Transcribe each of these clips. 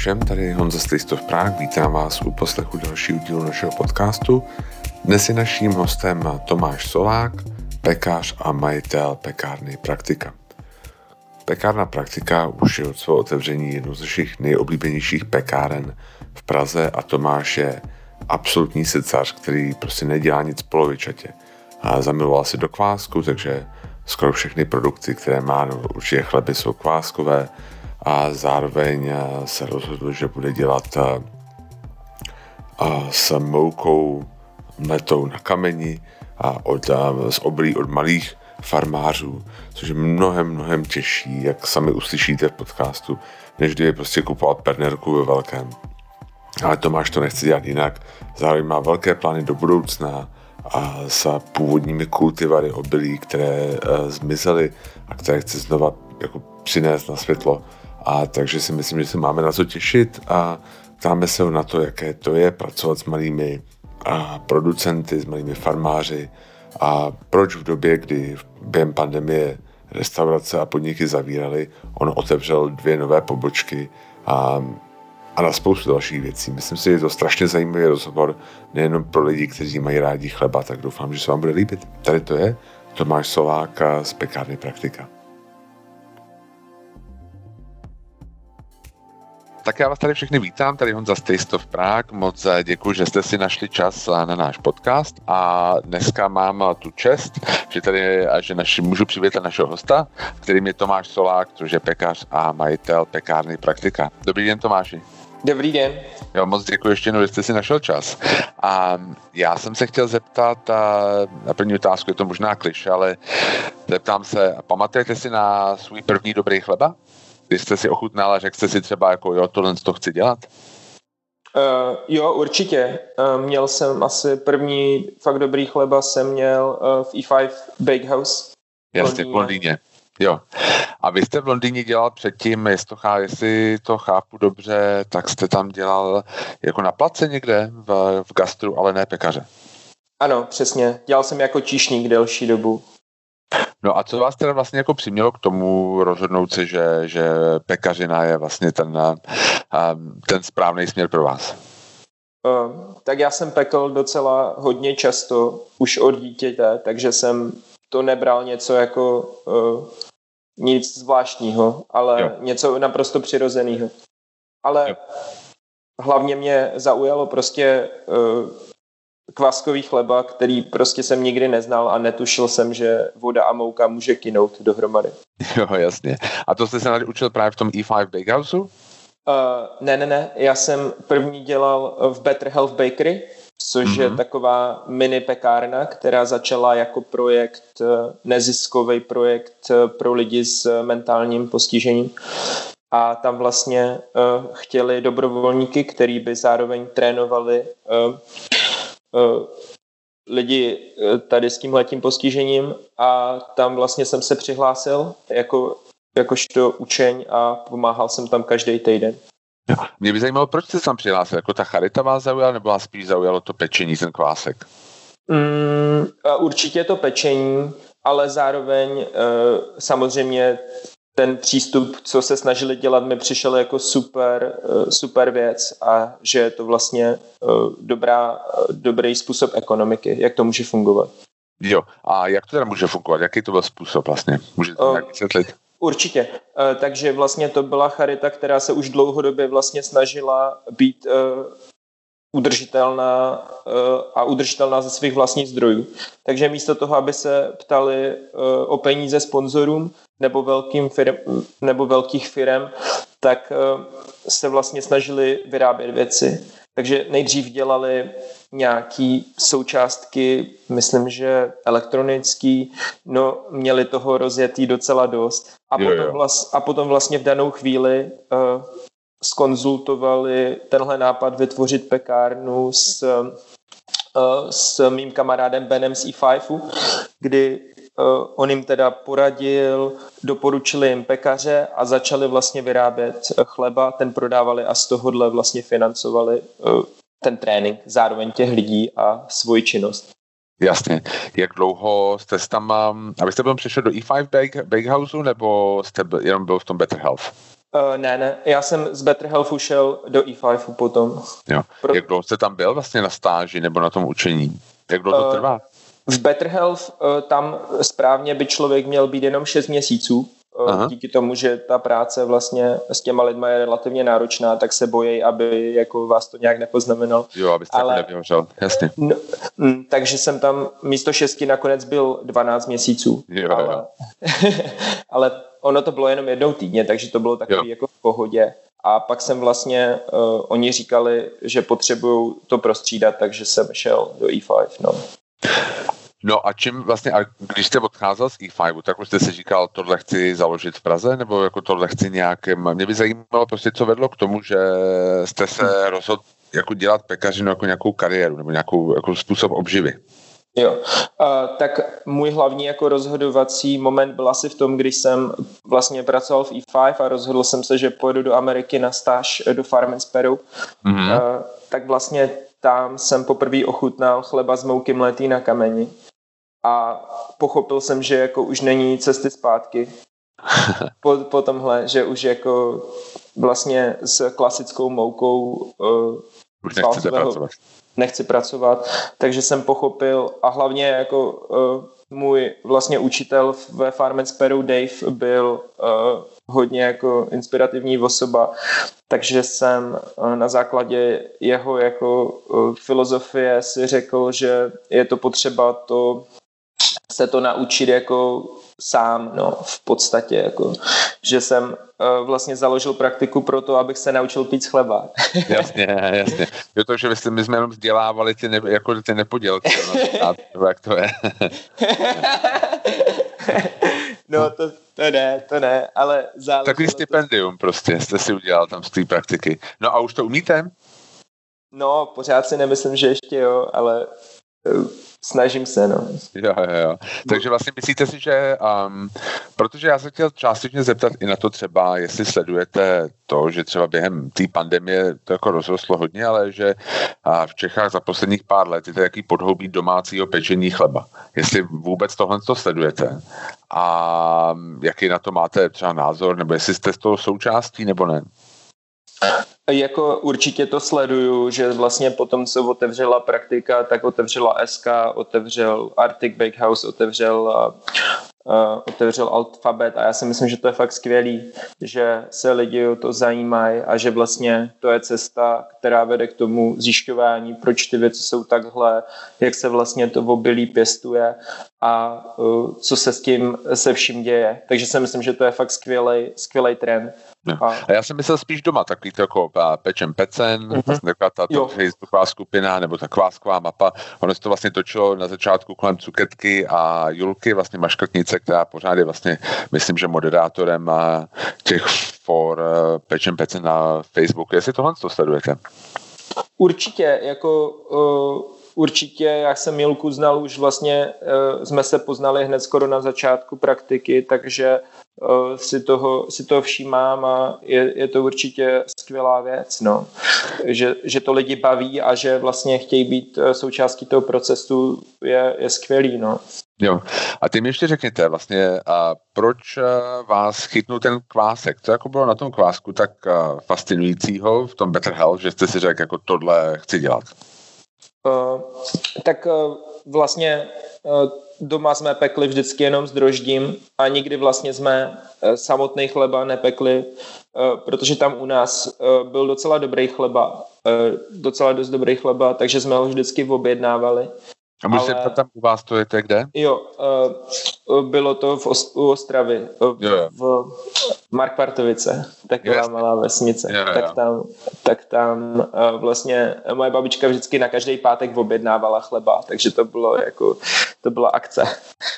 všem, tady je Honza Stejstov Prague, vítám vás u poslechu dalšího dílu našeho podcastu. Dnes je naším hostem Tomáš Solák, pekář a majitel pekárny Praktika. Pekárna Praktika už je od svého otevření jednou z našich nejoblíbenějších pekáren v Praze a Tomáš je absolutní srdcař, který prostě nedělá nic polovičatě. A zamiloval se do kvásku, takže skoro všechny produkty, které má, no, určitě chleby jsou kváskové, a zároveň eh, se rozhodl, že bude dělat eh, s moukou metou na kameni a od, eh, z oblí od malých farmářů, což je mnohem, mnohem těžší, jak sami uslyšíte v podcastu, než kdyby prostě kupovat pernerku ve velkém. Ale Tomáš to nechce dělat jinak. Zároveň má velké plány do budoucna a s původními kultivary obilí, které zmizely a které chce znova jako přinést na světlo. A takže si myslím, že se máme na co těšit a ptáme se na to, jaké to je pracovat s malými a producenty, s malými farmáři a proč v době, kdy během pandemie restaurace a podniky zavíraly, on otevřel dvě nové pobočky a, a na spoustu dalších věcí. Myslím si, že je to strašně zajímavý rozhovor nejenom pro lidi, kteří mají rádi chleba, tak doufám, že se vám bude líbit. Tady to je Tomáš Solák z Pekárny Praktika. Tak já vás tady všechny vítám, tady Honza Stejstov Prague, moc eh, děkuji, že jste si našli čas eh, na náš podcast a dneska mám eh, tu čest, že tady že naši, můžu přivítat našeho hosta, kterým je Tomáš Solák, což je pekař a majitel pekárny Praktika. Dobrý den Tomáši. Dobrý den. Jo, moc děkuji ještě jednou, že jste si našel čas. A já jsem se chtěl zeptat, a na první otázku je to možná kliš, ale zeptám se, pamatujete si na svůj první dobrý chleba? Když jste si ochutnala, řekl jste si třeba jako jo, tohle to chci dělat? Uh, jo, určitě. Uh, měl jsem asi první fakt dobrý chleba jsem měl uh, v E5 Bakehouse. Jasně, v Londýně. Jo. A vy jste v Londýně dělal předtím, jestli to, chá, jestli to chápu dobře, tak jste tam dělal jako na place někde v, v gastru, ale ne pekaře. Ano, přesně. Dělal jsem jako číšník delší dobu. No a co vás teda vlastně jako přimělo k tomu rozhodnout se, že, že pekařina je vlastně ten, ten správný směr pro vás? Uh, tak já jsem pekl docela hodně často, už od dítěte, takže jsem to nebral něco jako uh, nic zvláštního, ale jo. něco naprosto přirozeného. Ale jo. hlavně mě zaujalo prostě uh, kváskový chleba, který prostě jsem nikdy neznal a netušil jsem, že voda a mouka může kinout dohromady. Jo, jasně. A to jste se učil právě v tom E5 Bakehouse? Uh, ne, ne, ne. Já jsem první dělal v Better Health Bakery, což mm-hmm. je mhm. taková mini pekárna, která začala jako projekt, eh, neziskový projekt eh, pro lidi s mentálním postižením. A tam vlastně uh, chtěli dobrovolníky, který by zároveň trénovali uh, lidi eh, tady s tím letím postižením a tam vlastně jsem se přihlásil jako, jakožto učeň a pomáhal jsem tam každý týden. Mě by zajímalo, proč jste se tam přihlásil? Jako ta charita vás zaujala, nebo vás spíš zaujalo to pečení, ten kvásek? Mm, určitě to pečení, ale zároveň uh, samozřejmě ten přístup, co se snažili dělat, mi přišel jako super, eh, super věc a že je to vlastně eh, dobrá, eh, dobrý způsob ekonomiky, jak to může fungovat. Jo, a jak to teda může fungovat? Jaký to byl způsob vlastně? Můžete to nějak vysvětlit? Určitě. Takže vlastně to byla charita, která se už dlouhodobě vlastně snažila být udržitelná a udržitelná ze svých vlastních zdrojů. Takže místo toho, aby se ptali o peníze sponzorům, nebo, velkým firm, nebo velkých firm, tak eh, se vlastně snažili vyrábět věci. Takže nejdřív dělali nějaký součástky, myslím, že elektronický, no měli toho rozjetý docela dost. A, jo, potom, jo. Vlast, a potom vlastně v danou chvíli uh, skonzultovali tenhle nápad vytvořit pekárnu s, uh, s mým kamarádem Benem z E5, kdy Eh, on jim teda poradil, doporučili jim pekaře a začali vlastně vyrábět eh, chleba, ten prodávali a z tohohle vlastně financovali eh, ten trénink, zároveň těch lidí a svoji činnost. Jasně. Jak dlouho jste tam, abyste byl přišel do E5 Bake, Bakehouse, nebo jste jenom byl v tom Better Health? Uh, ne, ne, já jsem z Better Health šel do E5 potom. Jo. Pro... Jak dlouho jste tam byl vlastně na stáži nebo na tom učení? Jak dlouho to uh, trvá? V Better Health uh, tam správně by člověk měl být jenom 6 měsíců, Aha. díky tomu, že ta práce vlastně s těma lidma je relativně náročná, tak se bojí, aby jako vás to nějak nepoznamenal. Jo, abyste Ale, jako nevyhořel, jasně. No, m, takže jsem tam místo šesti nakonec byl 12 měsíců. Jo, ale, jo. ale ono to bylo jenom jednou týdně, takže to bylo takový jo. jako v pohodě. A pak jsem vlastně, uh, oni říkali, že potřebují to prostřídat, takže jsem šel do E5. No. No a čím vlastně, a když jste odcházel z E5, tak už jste si říkal, tohle chci založit v Praze, nebo jako tohle chci nějakým, mě by zajímalo prostě, co vedlo k tomu, že jste se rozhodl jako dělat pekařinu jako nějakou kariéru, nebo nějakou jako způsob obživy. Jo, uh, tak můj hlavní jako rozhodovací moment byl asi v tom, když jsem vlastně pracoval v E5 a rozhodl jsem se, že pojedu do Ameriky na stáž do Farm Sparrow. Mm-hmm. Uh, tak vlastně tam jsem poprvé ochutnal chleba z mouky mletý na kameni a pochopil jsem, že jako už není cesty zpátky po, po tomhle, že už jako vlastně s klasickou moukou uh, už nechcete pracovat. Nechci pracovat, takže jsem pochopil a hlavně jako uh, můj vlastně učitel ve Farm Sparrow Dave byl uh, hodně jako inspirativní osoba, takže jsem uh, na základě jeho jako filozofie si řekl, že je to potřeba to se to naučit jako sám, no, v podstatě, jako, že jsem uh, vlastně založil praktiku pro to, abych se naučil pít chleba. jasně, jasně. Jo to, že my jsme, my jsme jenom vzdělávali ty, ne, jako ty nepodělky, no, jak to je. no, to, to ne, to ne, ale záleží. Takový stipendium to... prostě jste si udělal tam z té praktiky. No a už to umíte? No, pořád si nemyslím, že ještě jo, ale snažím se, no. Jo, jo, jo. Takže vlastně myslíte si, že, um, protože já se chtěl částečně zeptat i na to třeba, jestli sledujete to, že třeba během té pandemie to jako rozrostlo hodně, ale že a v Čechách za posledních pár let je to jaký podhoubí domácího pečení chleba. Jestli vůbec tohle to sledujete a jaký na to máte třeba názor, nebo jestli jste z toho součástí, nebo ne? Jako určitě to sleduju, že vlastně potom, co otevřela praktika, tak otevřela SK, otevřel Arctic Bakehouse, otevřel uh, otevřel alfabet a já si myslím, že to je fakt skvělý, že se lidi o to zajímají a že vlastně to je cesta, která vede k tomu zjišťování, proč ty věci jsou takhle, jak se vlastně to v obilí pěstuje a uh, co se s tím se vším děje. Takže si myslím, že to je fakt skvělý, skvělý trend. No. A... a já jsem myslel spíš doma, takový to jako pečem pecen, mm-hmm. vlastně taková ta, facebooková skupina nebo ta kvásková mapa. Ono se to vlastně točilo na začátku kolem Cuketky a Julky, vlastně maškrtnice, která pořád je vlastně, myslím, že moderátorem těch for eh, pečem pecen na Facebooku. Jestli tohle to sledujete? Určitě, jako uh určitě, jak jsem Milku znal, už vlastně uh, jsme se poznali hned skoro na začátku praktiky, takže uh, si, toho, si toho všímám a je, je to určitě skvělá věc, no. že, že to lidi baví a že vlastně chtějí být uh, součástí toho procesu je, je skvělý. No. Jo. A ty mi ještě řekněte vlastně, a proč vás chytnul ten kvásek? Co jako bylo na tom kvásku tak fascinujícího v tom Better Health, že jste si řekl, jako tohle chci dělat? Uh, tak uh, vlastně uh, doma jsme pekli vždycky jenom s droždím a nikdy vlastně jsme samotný chleba nepekli, protože tam u nás byl docela dobrý chleba, docela dost dobrý chleba, takže jsme ho vždycky objednávali. A můžu ale... se tam u vás to je kde? Jo, uh, bylo to v Ost- u Ostravy, v, jo, jo. v Mark Partovice, taková yes. malá vesnice. Jo, jo. Tak tam, tak tam uh, vlastně moje babička vždycky na každý pátek objednávala chleba, takže to bylo jako, to byla akce.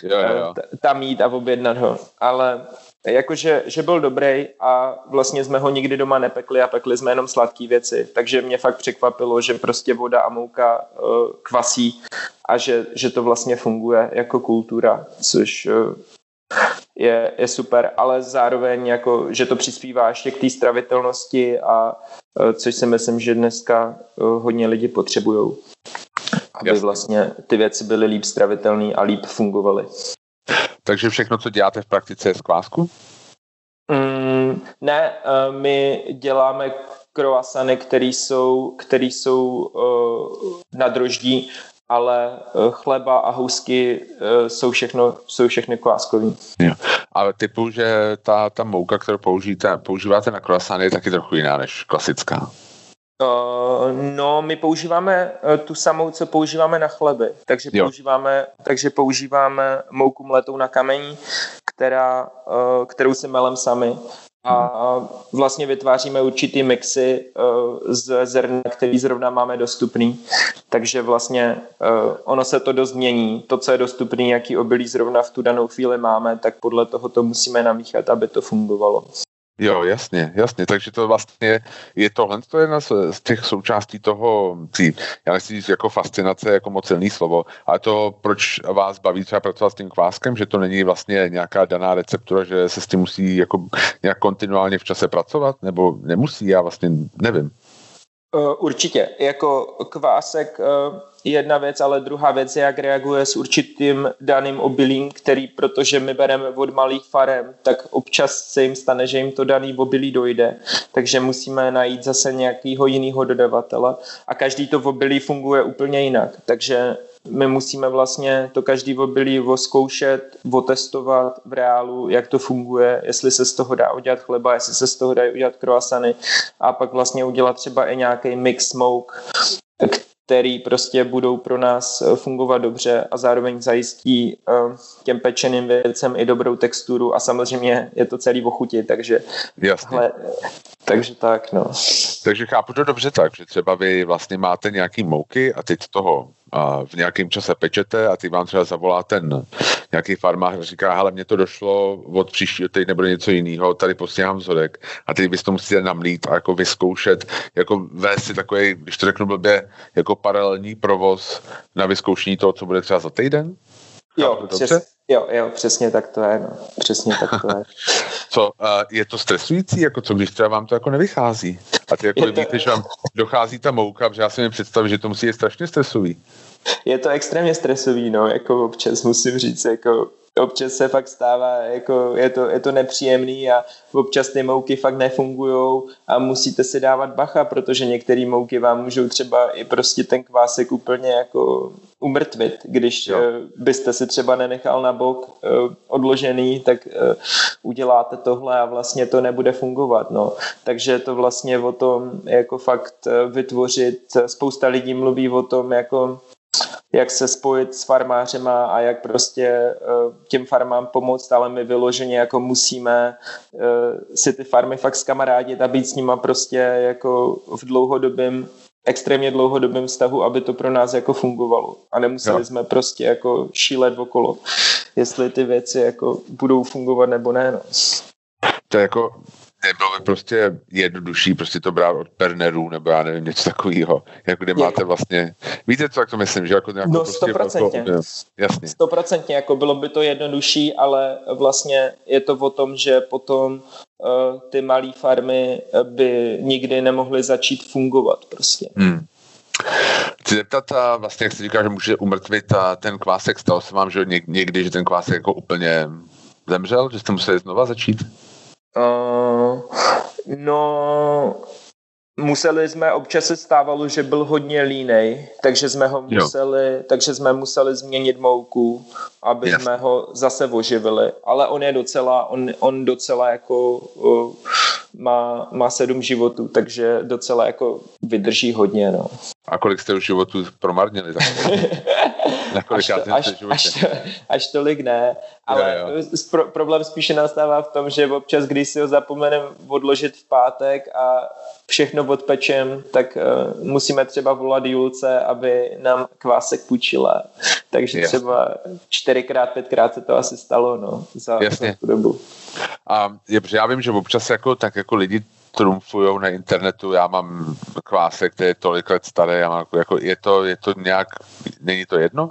Jo, jo, jo. Tam jít a objednat ho. Ale jakože že byl dobrý a vlastně jsme ho nikdy doma nepekli a pekli jsme jenom sladké věci, takže mě fakt překvapilo, že prostě voda a mouka uh, kvasí a že, že to vlastně funguje jako kultura, což uh, je, je super, ale zároveň jako, že to přispívá ještě k té stravitelnosti a uh, což si myslím, že dneska uh, hodně lidi potřebují aby Jasně. vlastně ty věci byly líp stravitelné a líp fungovaly. Takže všechno, co děláte v praktice, je z kvásku? Mm, Ne, uh, my děláme kroasany, které jsou, který jsou uh, na droždí, ale uh, chleba a housky uh, jsou všechno, jsou všechny kváskový. Jo. Ale typu, že ta, ta mouka, kterou použijete, používáte na croissant, je taky trochu jiná než klasická. Uh, no, my používáme uh, tu samou, co používáme na chleby. Takže jo. používáme, takže používáme mouku mletou na kamení, která, uh, kterou si melem sami a vlastně vytváříme určitý mixy z zrna, který zrovna máme dostupný. Takže vlastně ono se to dost mění. To, co je dostupný, jaký obilí zrovna v tu danou chvíli máme, tak podle toho to musíme namíchat, aby to fungovalo. Jo, jasně, jasně, takže to vlastně je tohle to jedna z, z těch součástí toho, tý, já nechci říct jako fascinace, jako moc silný slovo, ale to, proč vás baví třeba pracovat s tím kváskem, že to není vlastně nějaká daná receptura, že se s tím musí jako nějak kontinuálně v čase pracovat, nebo nemusí, já vlastně nevím. Uh, určitě, jako kvásek uh jedna věc, ale druhá věc je, jak reaguje s určitým daným obilím, který, protože my bereme od malých farem, tak občas se jim stane, že jim to daný obilí dojde, takže musíme najít zase nějakého jiného dodavatele. A každý to obilí funguje úplně jinak, takže my musíme vlastně to každý obilí oskoušet, otestovat v reálu, jak to funguje, jestli se z toho dá udělat chleba, jestli se z toho dá udělat croissany a pak vlastně udělat třeba i nějaký mix smoke, který prostě budou pro nás eh, fungovat dobře a zároveň zajistí eh, těm pečeným věcem i dobrou texturu a samozřejmě je to celý ochuti, takže Jasně. Hle, takže tak, no. Takže chápu to dobře tak, že třeba vy vlastně máte nějaký mouky a teď toho a v nějakém čase pečete a ty vám třeba zavolá ten nějaký farmář a říká, hele, mně to došlo od příštího teď nebude něco jiného, tady posílám vzorek a teď vy to musíte namlít a jako vyzkoušet, jako vést si takový, když to řeknu blbě, jako paralelní provoz na vyzkoušení toho, co bude třeba za týden? Jo, přesně, jo, jo, přesně tak to je, no. Přesně tak to je. Co, uh, je to stresující, jako co, když třeba vám to jako nevychází? A ty jako to... víte, že vám dochází ta mouka, protože já si mi představím, že to musí být strašně stresový. Je to extrémně stresový, no, jako občas musím říct, jako občas se fakt stává, jako je to, je to nepříjemný a občas ty mouky fakt nefungujou a musíte si dávat bacha, protože některé mouky vám můžou třeba i prostě ten kvásek úplně jako umrtvit, když jo. Eh, byste si třeba nenechal na bok eh, odložený, tak eh, uděláte tohle a vlastně to nebude fungovat, no. Takže to vlastně o tom jako fakt vytvořit, spousta lidí mluví o tom jako jak se spojit s farmářema a jak prostě eh, těm farmám pomoct, ale my vyloženě jako musíme eh, si ty farmy fakt skamarádit a být s nima prostě jako v dlouhodobém extrémně dlouhodobém vztahu, aby to pro nás jako fungovalo. A nemuseli jo. jsme prostě jako šílet okolo, jestli ty věci jako budou fungovat nebo ne. No. To je jako nebylo by prostě jednodušší prostě to brát od Pernerů nebo já nevím, něco takového, jako kde máte vlastně, víte co, jak to myslím, že jako nějakou no, prostě stoprocentně, jako, jasně. Stoprocentně, jako bylo by to jednodušší, ale vlastně je to o tom, že potom uh, ty malé farmy by nikdy nemohly začít fungovat prostě. Hmm. Chci zeptat, a vlastně jak se říká, že může umrtvit a ten kvásek, stalo se vám, že někdy, že ten kvásek jako úplně zemřel, že jste museli znova začít? Uh, no, museli jsme, občas se stávalo, že byl hodně línej, takže jsme ho museli, jo. takže jsme museli změnit mouku, aby yes. jsme ho zase oživili. Ale on je docela, on, on docela jako uh, má, má sedm životů, takže docela jako vydrží hodně, no. A kolik jste už životů promarnili? Až, to, až, až, to, až tolik ne, ale jo, jo. Pro, problém spíše nastává v tom, že občas, když si ho zapomeneme odložit v pátek a všechno odpečem, tak uh, musíme třeba volat Julce, aby nám kvásek půjčila. Takže Jasně. třeba čtyřikrát, pětkrát se to asi stalo no, za, Jasně. tu dobu. A je, já vím, že občas jako, tak jako lidi trumfují na internetu, já mám kvásek, který je tolik let starý, já mám, jako, je, to, je to nějak, není to jedno?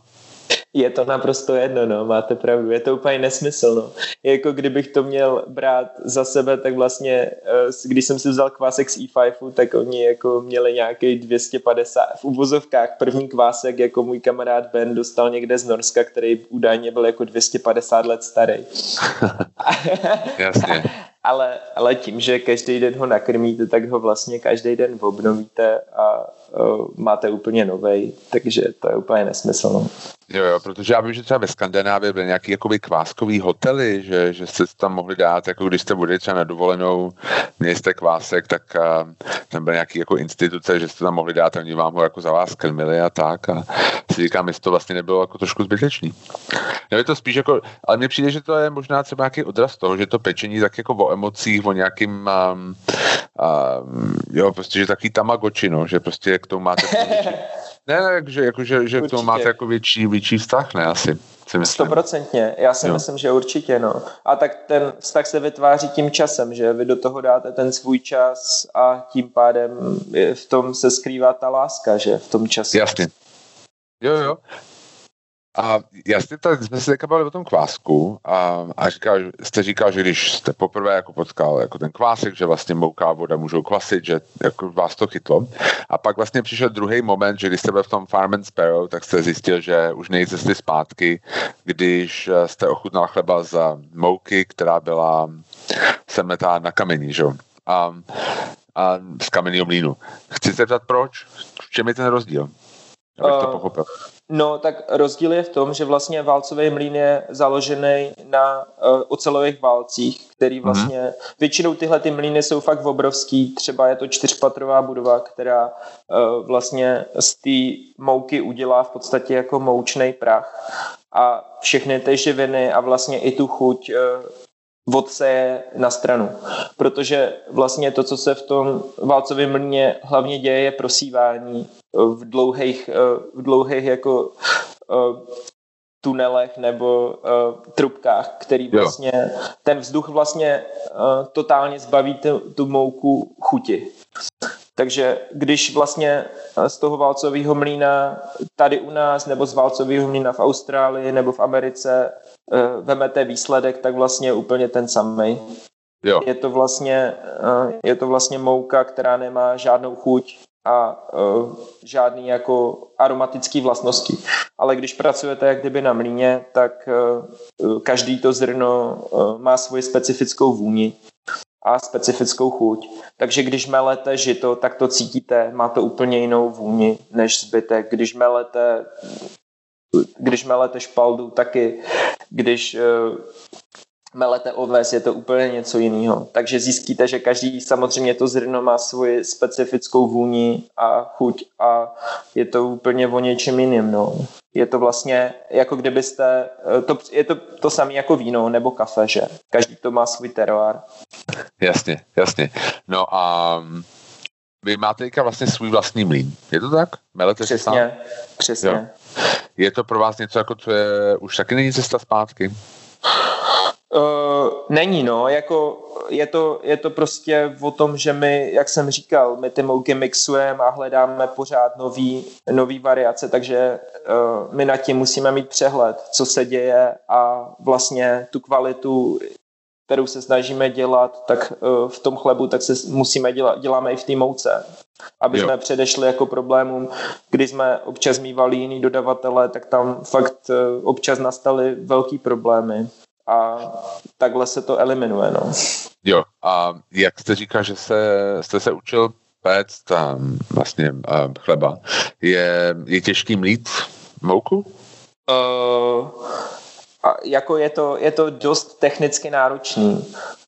Je to naprosto jedno, no, máte pravdu. Je to úplně nesmysl, no. Jako kdybych to měl brát za sebe, tak vlastně, eh, když jsem si vzal kvásek z E5, tak oni jako měli nějaký 250, v uvozovkách první kvásek, jako můj kamarád Ben dostal někde z Norska, který údajně byl jako 250 let starý. Jasně. ale, ale tím, že každý den ho nakrmíte, tak ho vlastně každý den obnovíte a uh, máte úplně novej, takže to je úplně nesmyslné. Jo, jo, protože já vím, že třeba ve Skandinávii byly nějaký jakoby kváskový hotely, že, že jste tam mohli dát, jako když jste byli třeba na dovolenou, měli jste kvásek, tak uh, tam byly nějaký jako instituce, že jste tam mohli dát a oni vám ho jako za vás krmili a tak a si říkám, jestli to vlastně nebylo jako trošku zbytečný. No je to spíš jako, ale mně přijde, že to je možná třeba nějaký odraz toho, že to pečení tak jako o emocích, o nějakým um, um, jo, prostě, že takový tamagoči, no, že prostě k tomu máte Ne, ne, že, jako, že, že k tomu máte jako větší, větší vztah, ne, asi. Stoprocentně, já si jo. myslím, že určitě, no. A tak ten vztah se vytváří tím časem, že vy do toho dáte ten svůj čas a tím pádem v tom se skrývá ta láska, že v tom čase. Jasně. Jo, jo. A jasně, tak jsme se teďka bavili o tom kvásku a, a říkal, jste říkal, že když jste poprvé jako potkal jako ten kvásek, že vlastně mouká voda můžou kvasit, že jako vás to chytlo. A pak vlastně přišel druhý moment, že když jste byl v tom Farm and Sparrow, tak jste zjistil, že už nejste zpátky, když jste ochutnal chleba z mouky, která byla semletá na kameni, že? A, a z kamenného mlínu. Chci se zeptat, proč? V čem je ten rozdíl? Abych to pochopil. No, tak rozdíl je v tom, že vlastně válcový mlín je založený na uh, ocelových válcích, který mhm. vlastně, mm-hmm. většinou tyhle ty mlíny jsou fakt obrovský, třeba je to čtyřpatrová budova, která uh, vlastně z té mouky udělá v podstatě jako moučný prach a všechny ty živiny a vlastně i tu chuť uh, odseje na stranu. Protože vlastně to, co se v tom válcovém mlíně hlavně děje, je prosívání v dlouhých, v dlouhých jako eh, tunelech nebo uh, trubkách, který vlastně, jo. ten vzduch vlastně uh, totálně zbaví tu, tu mouku chuti. Takže když vlastně z toho válcového mlína tady u nás, nebo z válcového mlína v Austrálii nebo v Americe uh, vemete výsledek, tak vlastně je úplně ten samý. Jo. Je to vlastně, uh, je to vlastně mouka, která nemá žádnou chuť, a uh, žádný jako aromatický vlastnosti. Ale když pracujete jak kdyby na mlíně, tak uh, každý to zrno uh, má svoji specifickou vůni a specifickou chuť. Takže když melete žito, tak to cítíte, má to úplně jinou vůni než zbytek. Když melete když melete špaldu, taky když uh, melete oves, je to úplně něco jiného. Takže zjistíte, že každý samozřejmě to zrno má svoji specifickou vůni a chuť a je to úplně o něčem jiným. No. Je to vlastně, jako kdybyste, eh, to, je to to samé jako víno nebo kafe, že? Každý to má svůj teroár. Jasně, jasně. No a vy máte teďka vlastně svůj vlastní mlín. Je to tak? Melete přesně, si sám? Přesně. Jo. Je to pro vás něco jako, co je, už taky není cesta zpátky? Uh, není, no, jako je to, je to prostě o tom, že my, jak jsem říkal, my ty mouky mixujeme a hledáme pořád nový, nový variace, takže my nad tím musíme mít přehled, co se děje a vlastně tu kvalitu, kterou se snažíme dělat, tak uh, v tom chlebu, tak se musíme dělat, děláme i v té mouce. Aby jo. jsme předešli jako problémům, kdy jsme občas mývali jiný dodavatele, tak tam fakt uh, občas nastaly velký problémy a takhle se to eliminuje. No. Jo, a jak jste říkal, že se, jste se učil péct tam vlastně uh, chleba, je, je těžký mlít mouku? Uh, a jako je to, je to dost technicky náročný,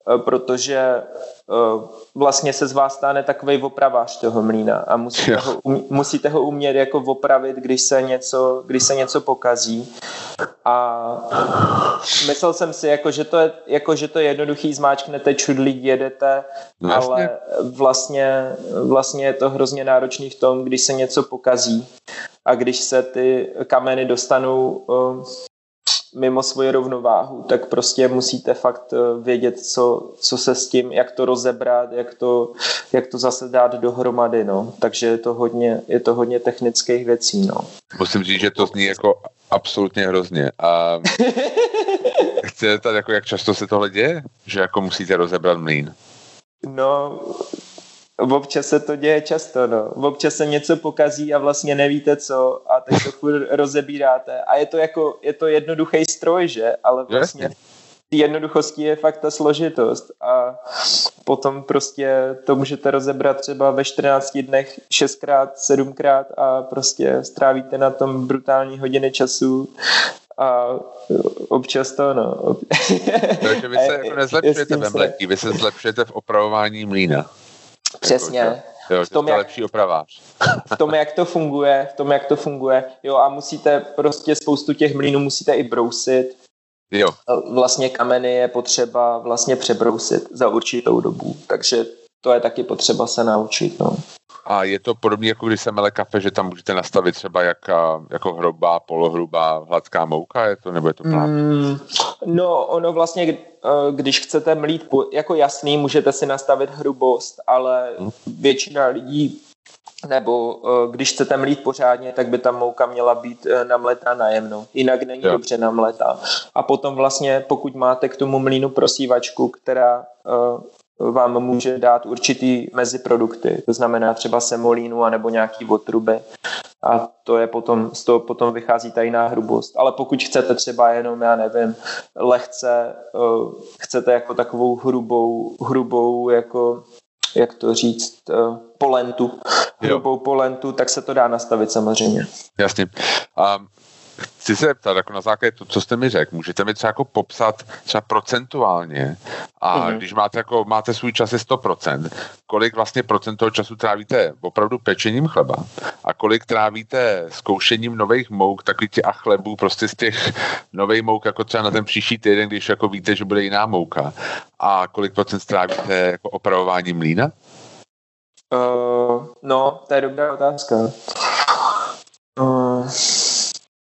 uh, protože uh, vlastně se z vás stane takový opravář toho mlína a musíte ho, musíte ho umět jako opravit, když se něco, když se něco pokazí. A myslel jsem si, jako, že, to je, jako, že to je jednoduchý, zmáčknete čudlík, jedete, vlastně. ale vlastně, vlastně je to hrozně náročný v tom, když se něco pokazí a když se ty kameny dostanou uh, mimo svoji rovnováhu, tak prostě musíte fakt eh, vědět, co, co se s tím, jak to rozebrat, jak to, jak to zase dát dohromady, no. Takže je to hodně, je to hodně technických věcí, no. Musím říct, že to zní jako absolutně hrozně. A chcete tady, jako jak často se tohle děje? Že jako musíte rozebrat mlín? No, občas se to děje často, no. Občas se něco pokazí a vlastně nevíte co a teď to furt rozebíráte. A je to jako, je to jednoduchý stroj, že? Ale vlastně, jednoduchosti je fakt ta složitost a potom prostě to můžete rozebrat třeba ve 14 dnech 6krát, 7krát a prostě strávíte na tom brutální hodiny času a občas to, no. Takže vy se jako nezlepšujete ve mletí, vy se zlepšujete v opravování mlína. Přesně. Jako, jo, v tom, jak, lepší opravář. v tom, jak to funguje, v tom, jak to funguje. Jo, a musíte prostě spoustu těch mlínů musíte i brousit. Jo. Vlastně kameny je potřeba vlastně přebrousit za určitou dobu, takže to je taky potřeba se naučit. No. A je to podobné, jako když se mele kafe, že tam můžete nastavit třeba jak, jako hrubá, polohrubá, hladká mouka, je to, nebo je to plán? Mm, no, ono vlastně, eh, když chcete mlít jako jasný, můžete si nastavit hrubost, ale hmm. většina lidí nebo eh, když chcete mlít pořádně, tak by ta mouka měla být eh, namletá najemnou. Jinak není jo. dobře namletá. A potom vlastně, pokud máte k tomu mlínu prosívačku, která vám může dát určitý meziprodukty, to znamená třeba semolínu anebo nějaký otruby a to je potom, z toho potom vychází ta jiná hrubost. Ale pokud chcete třeba jenom, já nevím, lehce, uh, chcete jako takovou hrubou, hrubou jako jak to říct, uh, polentu, hrubou jo. polentu, tak se to dá nastavit samozřejmě. Jasně. Um, chci se zeptat, jako na základě to, co jste mi řekl, můžete mi třeba jako popsat třeba procentuálně a mm-hmm. když máte, jako, máte svůj čas je 100%, kolik vlastně procent toho času trávíte opravdu pečením chleba a kolik trávíte zkoušením nových mouk, takový těch a chlebů prostě z těch nových mouk, jako třeba na ten příští týden, když jako víte, že bude jiná mouka a kolik procent trávíte jako opravování mlína? Uh, no, to je dobrá otázka. Uh,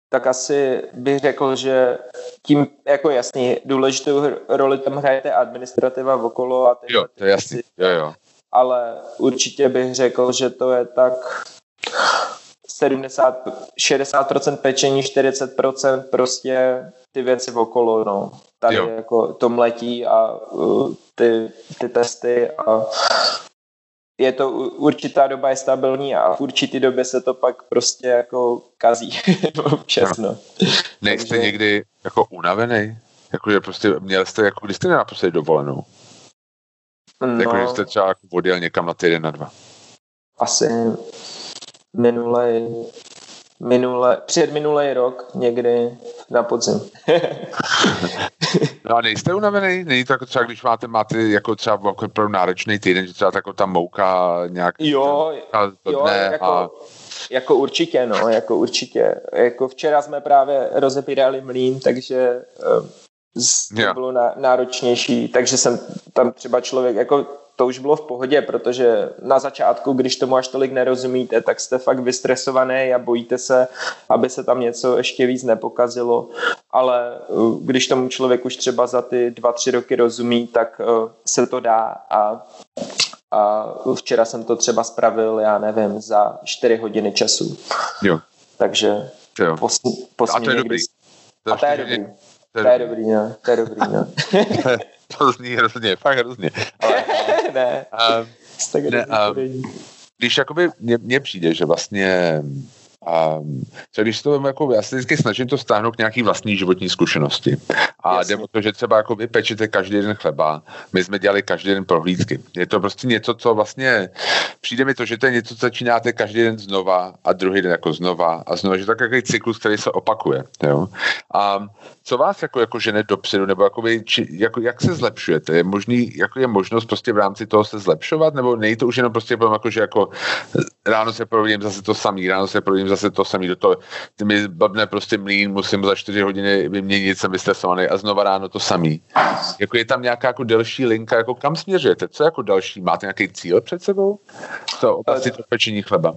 tak asi bych řekl, že tím jako jasný, důležitou roli tam hrajete administrativa okolo a Jo, to je jasný, jo, jo. Ale určitě bych řekl, že to je tak 70, 60% pečení, 40% prostě ty věci okolo, no. Tady jo. jako to mletí a uh, ty, ty testy a je to určitá doba je stabilní a v určitý době se to pak prostě jako kazí občas, no. Nejste Takže... někdy jako unavený? Jakože prostě měl jste, jako když jste naposledy dovolenou? No, jako, že jste třeba jako odjel někam na týden na dva? Asi minulej, minule, před minulý rok někdy na podzim. no a nejste unavený? Není to jako třeba, když máte, máte jako třeba jako náročný týden, že třeba jako ta mouka nějak jo, jo, jako, a... jako určitě, no, jako určitě. Jako včera jsme právě rozepírali mlín, takže um, to bylo náročnější, takže jsem tam třeba člověk, jako to už bylo v pohodě, protože na začátku, když tomu až tolik nerozumíte, tak jste fakt vystresovaný a bojíte se, aby se tam něco ještě víc nepokazilo. Ale uh, když tomu člověk už třeba za ty dva, tři roky rozumí, tak uh, se to dá a a včera jsem to třeba spravil, já nevím, za čtyři hodiny času. Jo. Takže jo. Posl- a to je dobrý. To a to je dobrý. To je dobrý, no. To je dobrý, no. to zní hrozně, fakt hrozně. Ale, ne. Um, ne um, když jakoby mně přijde, že vlastně a třeba když to jako, já se vždycky snažím to stáhnout k nějaký vlastní životní zkušenosti. A Jasně. jde o to, že třeba jako vy pečete každý den chleba, my jsme dělali každý den prohlídky. Je to prostě něco, co vlastně přijde mi to, že to je něco, co začínáte každý den znova a druhý den jako znova a znova, že to je takový cyklus, který se opakuje. Jo? A co vás jako, jako žene dopředu, nebo jakoby, či, jako, jak se zlepšujete? Je, možný, jako je možnost prostě v rámci toho se zlepšovat, nebo není to už jenom prostě jako, že jako ráno se provodím zase to samý, ráno se provodím zase to samý, do toho, ty mi blbne prostě mlín, musím za čtyři hodiny vyměnit, jsem vystresovaný a znova ráno to samý. Jako je tam nějaká jako delší linka, jako kam směřujete? Co jako další? Máte nějaký cíl před sebou? To oblasti to pečení chleba.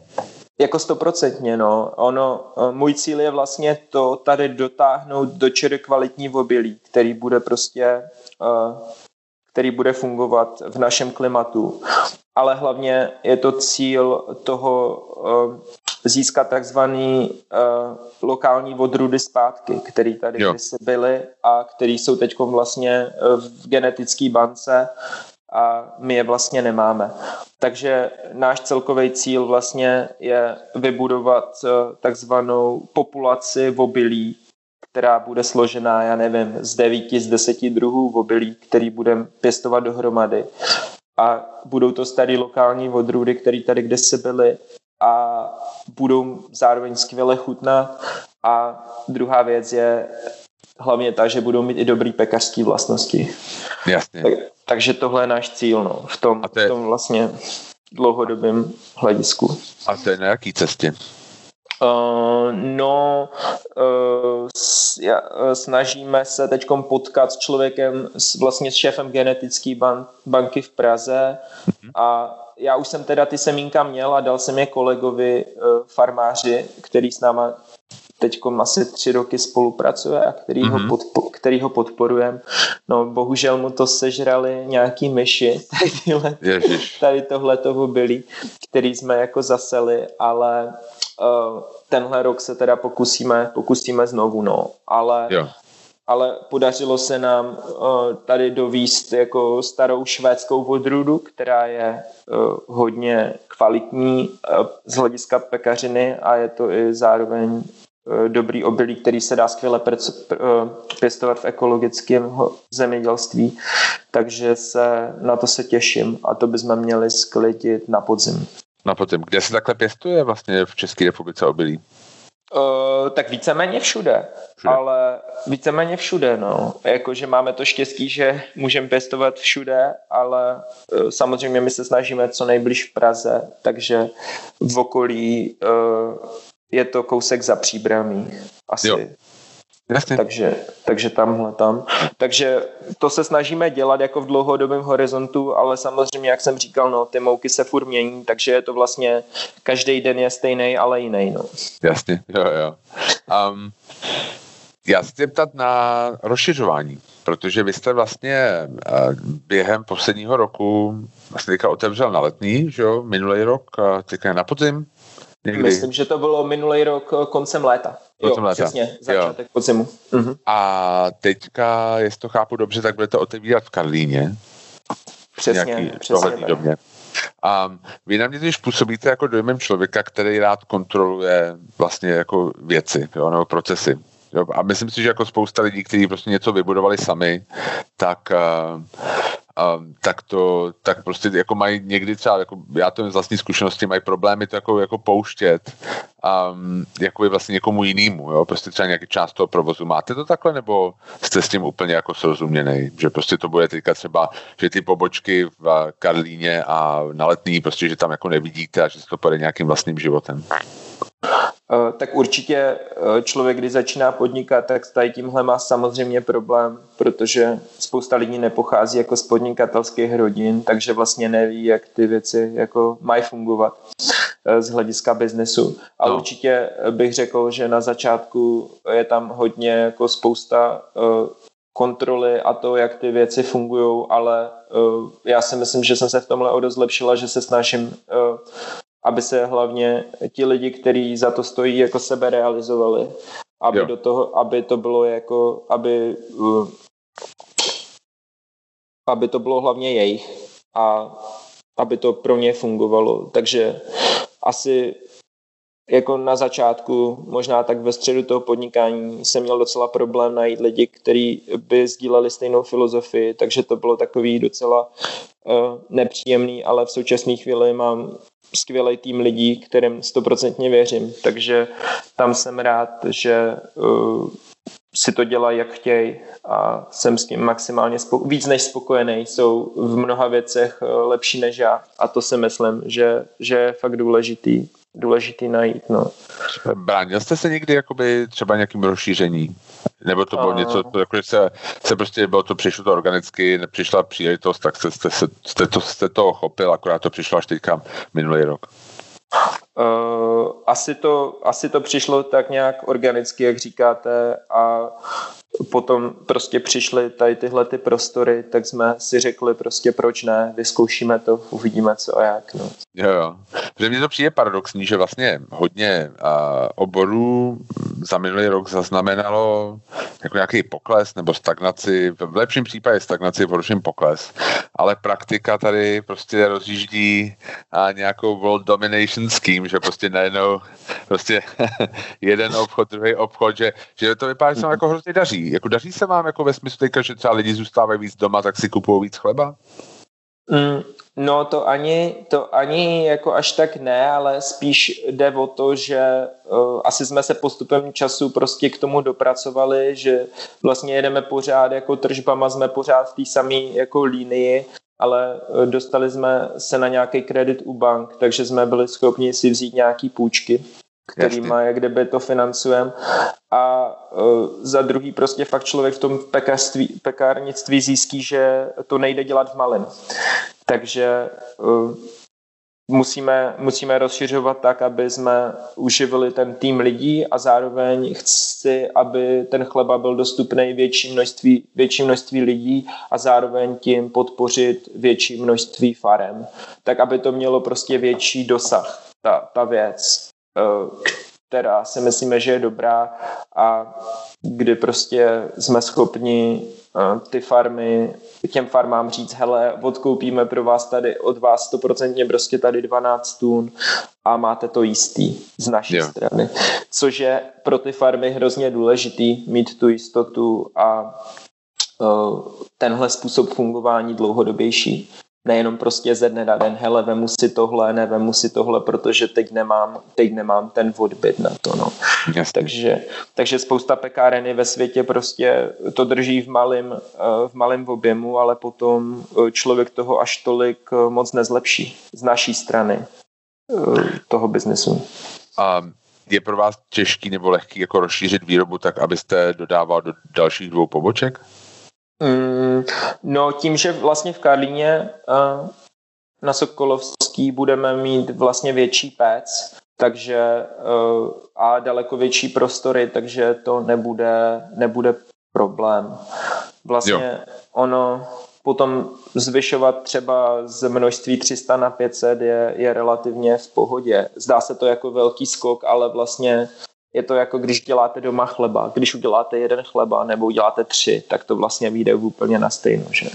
Jako stoprocentně, no. Ono, eh, můj cíl je vlastně to tady dotáhnout do čery kvalitní obilí, který bude prostě, uh, který bude fungovat v našem klimatu. Ale hlavně je to cíl toho uh, získat takzvaný lokální odrůdy zpátky, který tady kdysi byly a který jsou teď vlastně v genetické bance a my je vlastně nemáme. Takže náš celkový cíl vlastně je vybudovat eh, takzvanou populaci obilí, která bude složená, já nevím, z devíti, z deseti druhů obilí, který budeme pěstovat dohromady. A budou to starý lokální odrůdy, které tady kdysi byly a budou zároveň skvěle chutnat. A druhá věc je hlavně ta, že budou mít i dobrý pekařský vlastnosti. Jasně. Tak, takže tohle je náš cíl no, v, tom, je... v tom vlastně dlouhodobém hledisku. A to je na jaký cestě? Uh, no, uh, s, ja, uh, snažíme se teď potkat s člověkem, s, vlastně s šéfem genetické ban, banky v Praze mm-hmm. a já už jsem teda ty semínka měl a dal jsem je kolegovi uh, farmáři, který s náma teď asi tři roky spolupracuje a který, mm-hmm. ho, mhm. podpo, který ho podporujeme. No bohužel mu to sežrali nějaký myši, tady, tyhle, tady tohle toho byli, který jsme jako zaseli, ale uh, tenhle rok se teda pokusíme, pokusíme znovu, no. Ale jo ale podařilo se nám uh, tady dovíst jako starou švédskou odrůdu, která je uh, hodně kvalitní uh, z hlediska pekařiny a je to i zároveň dobrý obilí, který se dá skvěle eh, pěstovat v ekologickém zemědělství, takže se na to se těším a to bychom měli sklidit na podzim. Na podzim. Kde se takhle pěstuje vlastně v České republice obilí? Uh, tak víceméně všude, všude, ale víceméně všude, no. Jakože máme to štěstí, že můžeme pěstovat všude, ale uh, samozřejmě my se snažíme co nejbliž v Praze, takže v okolí uh, je to kousek za příbramí. Asi. Jo. Jasně. Takže, takže tamhle tam. Takže to se snažíme dělat jako v dlouhodobém horizontu, ale samozřejmě, jak jsem říkal, no, ty mouky se furt mění, takže je to vlastně, každý den je stejný, ale jiný. No. Jasně, jo, jo. Um, já se ptat na rozšiřování, protože vy jste vlastně během posledního roku vlastně teďka otevřel na letní, že jo, minulý rok, teďka na podzim, Někdy. Myslím, že to bylo minulý rok eh, koncem léta. Koncem jo, léta. přesně, začátek jo. podzimu. Mhm. A teďka, jestli to chápu dobře, tak budete otevírat v Karlíně. Přesně, nějaký přesně. Době. A vy na mě když působíte jako dojmem člověka, který rád kontroluje vlastně jako věci, jo, nebo procesy. Jo, a myslím si, že jako spousta lidí, kteří prostě něco vybudovali sami, tak uh, um, tak to, tak prostě jako mají někdy třeba, jako já to z vlastní zkušenosti, mají problémy to jako, jako pouštět um, jako vlastně někomu jinému, jo, prostě třeba nějaký část toho provozu. Máte to takhle, nebo jste s tím úplně jako srozuměný, že prostě to bude teďka třeba, že ty pobočky v Karlíně a na letní, prostě, že tam jako nevidíte a že se to půjde nějakým vlastním životem? Eh, tak určitě eh, člověk, když začíná podnikat, tak tady tímhle má samozřejmě problém, protože spousta lidí nepochází jako z podnikatelských rodin, takže vlastně neví, jak ty věci jako mají fungovat eh, z hlediska biznesu. A no. určitě bych řekl, že na začátku je tam hodně jako spousta kontroly a to, jak ty věci fungují, ale já si myslím, že jsem se v tomhle o dost zlepšila, že se snažím aby se hlavně ti lidi, kteří za to stojí, jako sebe realizovali. Aby jo. do toho, aby to bylo jako, aby aby to bylo hlavně jejich a aby to pro ně fungovalo. Takže asi jako na začátku, možná tak ve středu toho podnikání jsem měl docela problém najít lidi, kteří by sdíleli stejnou filozofii, takže to bylo takový docela uh, nepříjemný, ale v současné chvíli mám skvělý tým lidí, kterým stoprocentně věřím. Takže tam jsem rád, že uh, si to dělají, jak chtějí a jsem s tím maximálně spoko- víc než spokojený. Jsou v mnoha věcech uh, lepší než já a to si myslím, že, že je fakt důležitý, důležitý najít. No. Bránil jste se někdy jakoby třeba nějakým rozšíření? Nebo to bylo a... něco, jako, že se, se prostě bylo to, přišlo to organicky, nepřišla příležitost, tak jste, jste, jste, jste, to, jste to chopil, akorát to přišlo až teďka minulý rok. Uh, asi, to, asi to přišlo tak nějak organicky, jak říkáte, a potom prostě přišly tady tyhle ty prostory, tak jsme si řekli prostě proč ne, vyzkoušíme to, uvidíme co a jak. No. Jo, jo. Protože mně to přijde paradoxní, že vlastně hodně uh, oborů za minulý rok zaznamenalo jako nějaký pokles nebo stagnaci, v lepším případě stagnaci, v horším pokles, ale praktika tady prostě rozjíždí a nějakou world domination scheme, že prostě najednou prostě jeden obchod, druhý obchod, že, že to vypadá, že se jako hrozně daří. Jako daří se vám jako ve smyslu teďka, že třeba lidi zůstávají víc doma, tak si kupují víc chleba? Mm, no to ani, to ani jako až tak ne, ale spíš jde o to, že uh, asi jsme se postupem času prostě k tomu dopracovali, že vlastně jedeme pořád jako tržbama, jsme pořád v té samé jako línii, ale uh, dostali jsme se na nějaký kredit u bank, takže jsme byli schopni si vzít nějaký půjčky kterýma jak kdyby to financujeme. A uh, za druhý prostě fakt člověk v tom pekařství, pekárnictví zjistí, že to nejde dělat v malém. Takže uh, musíme, musíme rozšiřovat tak, aby jsme uživili ten tým lidí a zároveň chci, aby ten chleba byl dostupný větší množství, větší množství lidí a zároveň tím podpořit větší množství farem, tak aby to mělo prostě větší dosah, ta, ta věc. Eh, která si myslíme, že je dobrá a kdy prostě jsme schopni eh, ty farmy, těm farmám říct, hele, odkoupíme pro vás tady, od vás stoprocentně prostě tady 12 tun a máte to jistý z naší jo. strany. Což je pro ty farmy hrozně důležitý mít tu jistotu a uh, tenhle způsob fungování dlouhodobější nejenom prostě ze dne na den, hele, vemu si tohle, ne, vemu si tohle, protože teď nemám, teď nemám ten odbyt na to, no. Takže, takže spousta pekáren je ve světě prostě to drží v malém eh, v malém objemu, ale potom eh, člověk toho až tolik eh, moc nezlepší z naší strany toho biznesu. A je pro vás těžký nebo lehký jako rozšířit výrobu tak, abyste dodával do dalších dvou poboček? Mm, no tím, že vlastně v Karlíně uh, na Sokolovský budeme mít vlastně větší pec, takže uh, a daleko větší prostory, takže to nebude, nebude problém. Vlastně jo. ono potom zvyšovat třeba z množství 300 na 500 je, je relativně v pohodě. Zdá se to jako velký skok, ale vlastně je to jako když děláte doma chleba. Když uděláte jeden chleba nebo uděláte tři, tak to vlastně vyjde úplně na stejno, že?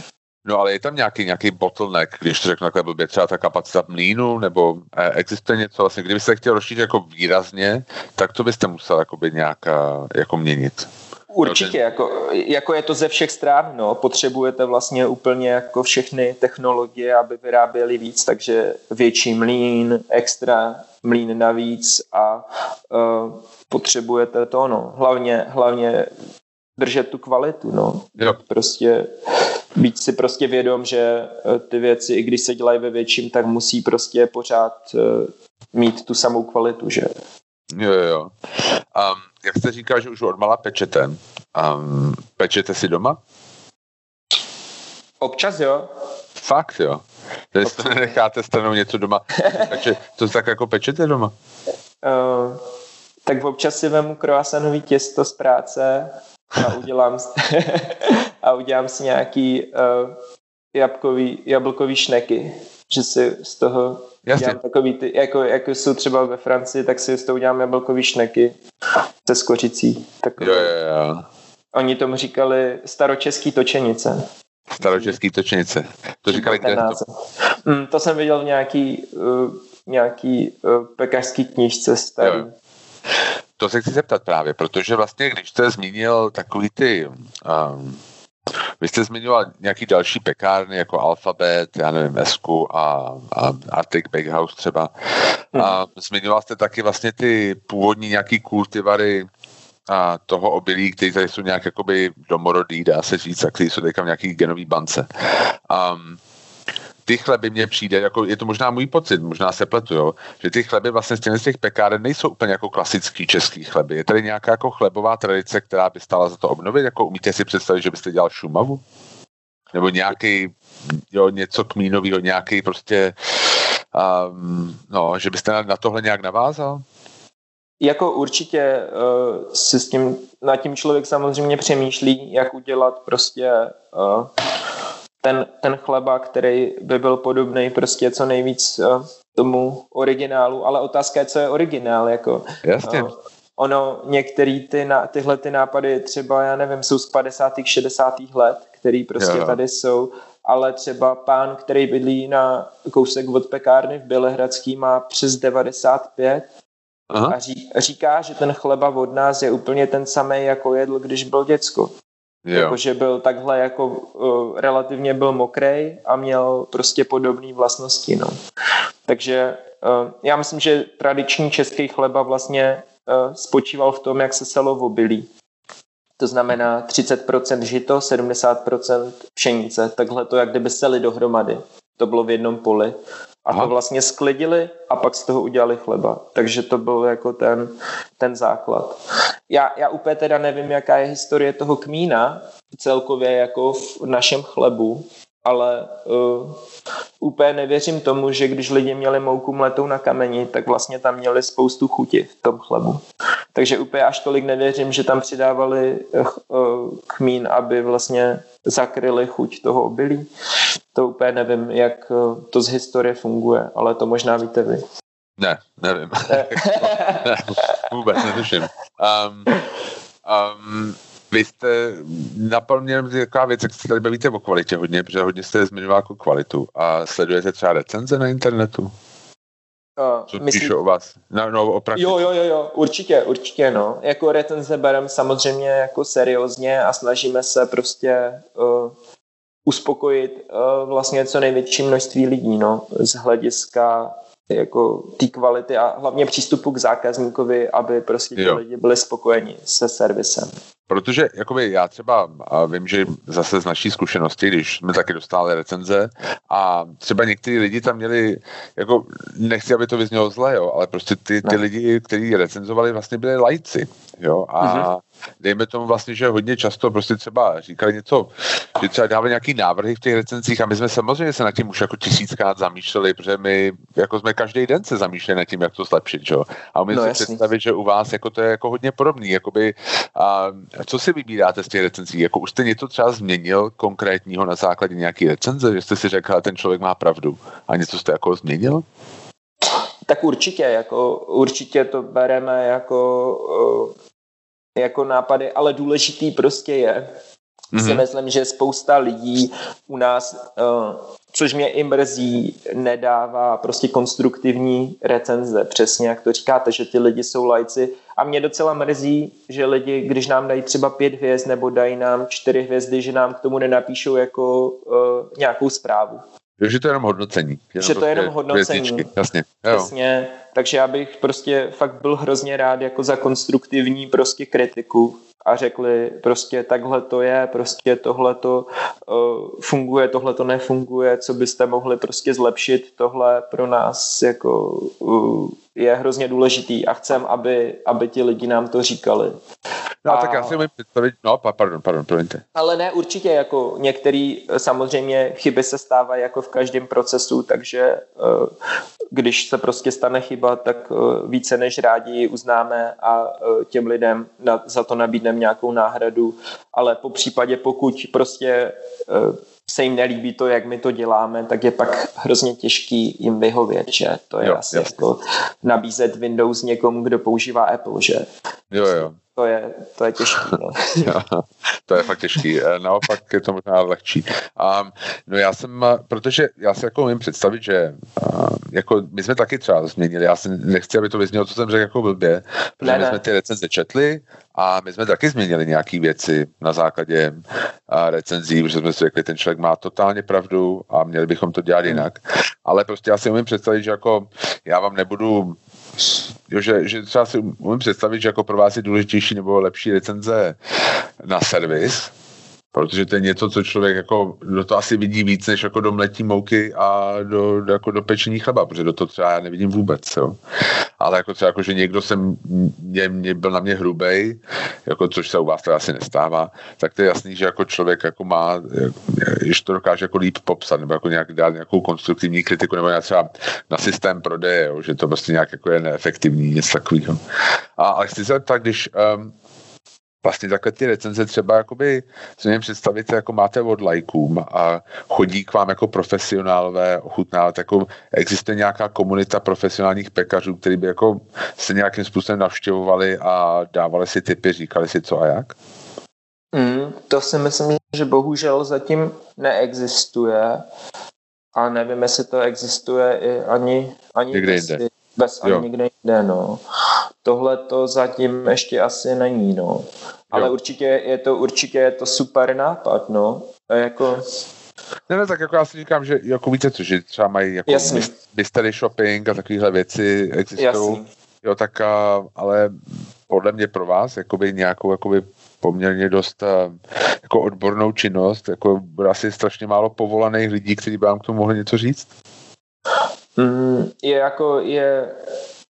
No ale je tam nějaký, nějaký bottleneck, když to řeknu takhle blbě, třeba ta kapacita mlínu, nebo eh, existuje něco vlastně, kdybyste chtěl rozšířit jako výrazně, tak to byste musel jakoby nějak jako měnit. Určitě, jako, jako je to ze všech stran, no, potřebujete vlastně úplně jako všechny technologie, aby vyráběli víc, takže větší mlín, extra mlín navíc a uh, potřebujete to, no, hlavně, hlavně držet tu kvalitu, no. Jo. Prostě být si prostě vědom, že e, ty věci, i když se dělají ve větším, tak musí prostě pořád uh, mít tu samou kvalitu, že? Jo, jo. Um, jak jste říkal, že už od mala pečete, um, pečete si doma? Občas jo. Fakt jo. Že si to nenecháte stranou něco doma. Takže to tak jako pečete doma? Uh, tak občas si vemu croissantový těsto z práce a udělám, a udělám si nějaký uh, jabkový, jablkový šneky, že si z toho Jasně. dělám takový ty, jako, jako jsou třeba ve Francii, tak si z toho udělám jablkový šneky se skořicí. Takové. Jo, jo, jo. Oni tomu říkali staročeský točenice. Staročeský točenice. To říkali kde to? Mm, to jsem viděl v nějaký, uh, nějaký uh, pekařský knižce starý. Jo. To se chci zeptat právě, protože vlastně, když jste zmínil takový ty um, vy jste zmiňoval nějaký další pekárny, jako Alphabet, já nevím, Esku a, a Arctic Bakehouse třeba. Hmm. A zmiňoval jste taky vlastně ty původní nějaký kultivary a toho obilí, které tady jsou nějak jakoby domorodý, dá se říct, a který jsou teďka v nějaký genový bance. Um, ty chleby mně přijde, jako je to možná můj pocit, možná se pletu, jo, že ty chleby vlastně z těch, z těch pekáren nejsou úplně jako klasický český chleby. Je tady nějaká jako chlebová tradice, která by stála za to obnovit? Jako umíte si představit, že byste dělal šumavu? Nebo nějaký, jo, něco kmínového, nějaký prostě, um, no, že byste na, na tohle nějak navázal? Jako určitě uh, si s tím, nad tím člověk samozřejmě přemýšlí, jak udělat prostě uh, ten, ten chleba, který by byl podobný prostě co nejvíc uh, tomu originálu, ale otázka je, co je originál, jako Jasně. Uh, ono některé ty, tyhle ty nápady třeba, já nevím, jsou z 50. 60. let, který prostě jo. tady jsou, ale třeba pán, který bydlí na kousek od pekárny v Bělehradský, má přes 95 Aha. a ří, říká, že ten chleba od nás je úplně ten samý, jako jedl, když byl děcko. Jakože byl takhle jako uh, relativně byl mokrej a měl prostě podobné vlastnosti. No. Takže uh, já myslím, že tradiční český chleba vlastně uh, spočíval v tom, jak se selo v obilí. To znamená 30% žito, 70% pšenice. Takhle to jak kdyby seli dohromady. To bylo v jednom poli. A Aha. to vlastně sklidili a pak z toho udělali chleba. Takže to byl jako ten, ten základ. Já, já úplně teda nevím, jaká je historie toho kmína celkově jako v našem chlebu, ale uh, úplně nevěřím tomu, že když lidi měli mouku mletou na kameni, tak vlastně tam měli spoustu chuti v tom chlebu. Takže úplně až tolik nevěřím, že tam přidávali uh, kmín, aby vlastně zakryli chuť toho obilí. To úplně nevím, jak uh, to z historie funguje, ale to možná víte vy. Ne, nevím. ne, vůbec netuším. Um, um, vy jste naplnil taková věc, jak se tady bavíte o kvalitě hodně, protože hodně jste zmiňoval jako kvalitu a sledujete třeba recenze na internetu? Uh, Co myslím... píšou o vás? No, no, o jo, jo, jo, jo, určitě, určitě, no. Jako recenze bereme samozřejmě jako seriózně a snažíme se prostě uh, uspokojit uh, vlastně co největší množství lidí, no, z hlediska jako té kvality a hlavně přístupu k zákazníkovi, aby prostě ti lidi byli spokojeni se servisem. Protože jakoby já třeba vím, že zase z naší zkušenosti, když jsme taky dostali recenze a třeba někteří lidi tam měli, jako nechci, aby to vyznělo zle, jo, ale prostě ty, ty lidi, kteří recenzovali, vlastně byli lajci, jo, a mm-hmm dejme tomu vlastně, že hodně často prostě třeba říkali něco, že třeba dávali nějaký návrhy v těch recenzích a my jsme samozřejmě se nad tím už jako tisíckrát zamýšleli, protože my jako jsme každý den se zamýšleli nad tím, jak to zlepšit, že? A umím no, si jasný. představit, že u vás jako to je jako hodně podobný, jakoby, a co si vybíráte z těch recenzí? Jako už jste něco třeba změnil konkrétního na základě nějaký recenze, že jste si řekl, ten člověk má pravdu a něco jste jako změnil? Tak určitě, jako určitě to bereme jako jako nápady, ale důležitý prostě je, mm-hmm. si myslím, že spousta lidí u nás, uh, což mě i mrzí, nedává prostě konstruktivní recenze, přesně jak to říkáte, že ty lidi jsou lajci a mě docela mrzí, že lidi, když nám dají třeba pět hvězd nebo dají nám čtyři hvězdy, že nám k tomu nenapíšou jako uh, nějakou zprávu. že to je jenom hodnocení. Jenom že to je jenom prostě hodnocení. Jasně. Jasně. Takže já bych prostě fakt byl hrozně rád jako za konstruktivní prostě kritiku a řekli prostě takhle to je, prostě tohle to uh, funguje, tohle to nefunguje, co byste mohli prostě zlepšit, tohle pro nás jako uh, je hrozně důležitý a chcem, aby, aby ti lidi nám to říkali. No a, tak já si umím představit, no pardon, pardon, promiňte. Ale ne, určitě jako některý samozřejmě chyby se stávají jako v každém procesu, takže eh, když se prostě stane chyba, tak eh, více než rádi uznáme a eh, těm lidem za to nabídneme nějakou náhradu, ale po případě pokud prostě se jim nelíbí to, jak my to děláme, tak je pak hrozně těžký jim vyhovět, že to je jo, asi jasný. jako nabízet Windows někomu, kdo používá Apple, že? Jo, jo to je, to je těžké. No. to je fakt těžký. Eh, naopak je to možná lehčí. Um, no já jsem, eh, protože já si jako umím představit, že uh, jako my jsme taky třeba změnili, já si nechci, aby to vyznělo, co jsem řekl jako blbě, protože ne, my ne. jsme ty recenze četli a my jsme taky změnili nějaké věci na základě uh, recenzí, protože jsme si řekli, ten člověk má totálně pravdu a měli bychom to dělat hmm. jinak. Ale prostě já si umím představit, že jako já vám nebudu jo, že, že třeba si umím představit, že jako pro vás je důležitější nebo lepší recenze na servis, protože to je něco, co člověk jako do to asi vidí víc, než jako do mletí mouky a do, do, jako do pečení chleba, protože do toho třeba já nevidím vůbec, jo. Ale jako třeba, jako, že někdo jsem, mě, mě byl na mě hrubej, jako, což se u vás teda asi nestává, tak to je jasný, že jako člověk jako má, když to dokáže jako líp popsat, nebo jako nějak dát nějakou konstruktivní kritiku, nebo třeba na systém prodeje, jo, že to prostě nějak jako je neefektivní, něco takového. A, ale chci se tak, když um, vlastně takhle ty recenze třeba jakoby si nevím představit, jako máte od lajkům a chodí k vám jako profesionálové ochutnávat, jako existuje nějaká komunita profesionálních pekařů, který by jako se nějakým způsobem navštěvovali a dávali si typy, říkali si co a jak? Mm, to si myslím, že bohužel zatím neexistuje a nevím, jestli to existuje i ani, ani Někde jinde. Bez ani nikde jinde, no. Tohle to zatím ještě asi není, no. Ale jo. určitě je to, určitě je to super nápad, no. A jako... Ne, ne, tak jako já si říkám, že jako víte co, že třeba mají jako Jasný. mystery shopping a takovéhle věci existují. Jo, tak a, ale podle mě pro vás jakoby nějakou jakoby poměrně dost jako odbornou činnost, jako asi strašně málo povolaných lidí, kteří by vám k tomu mohli něco říct? Mm, je jako, je,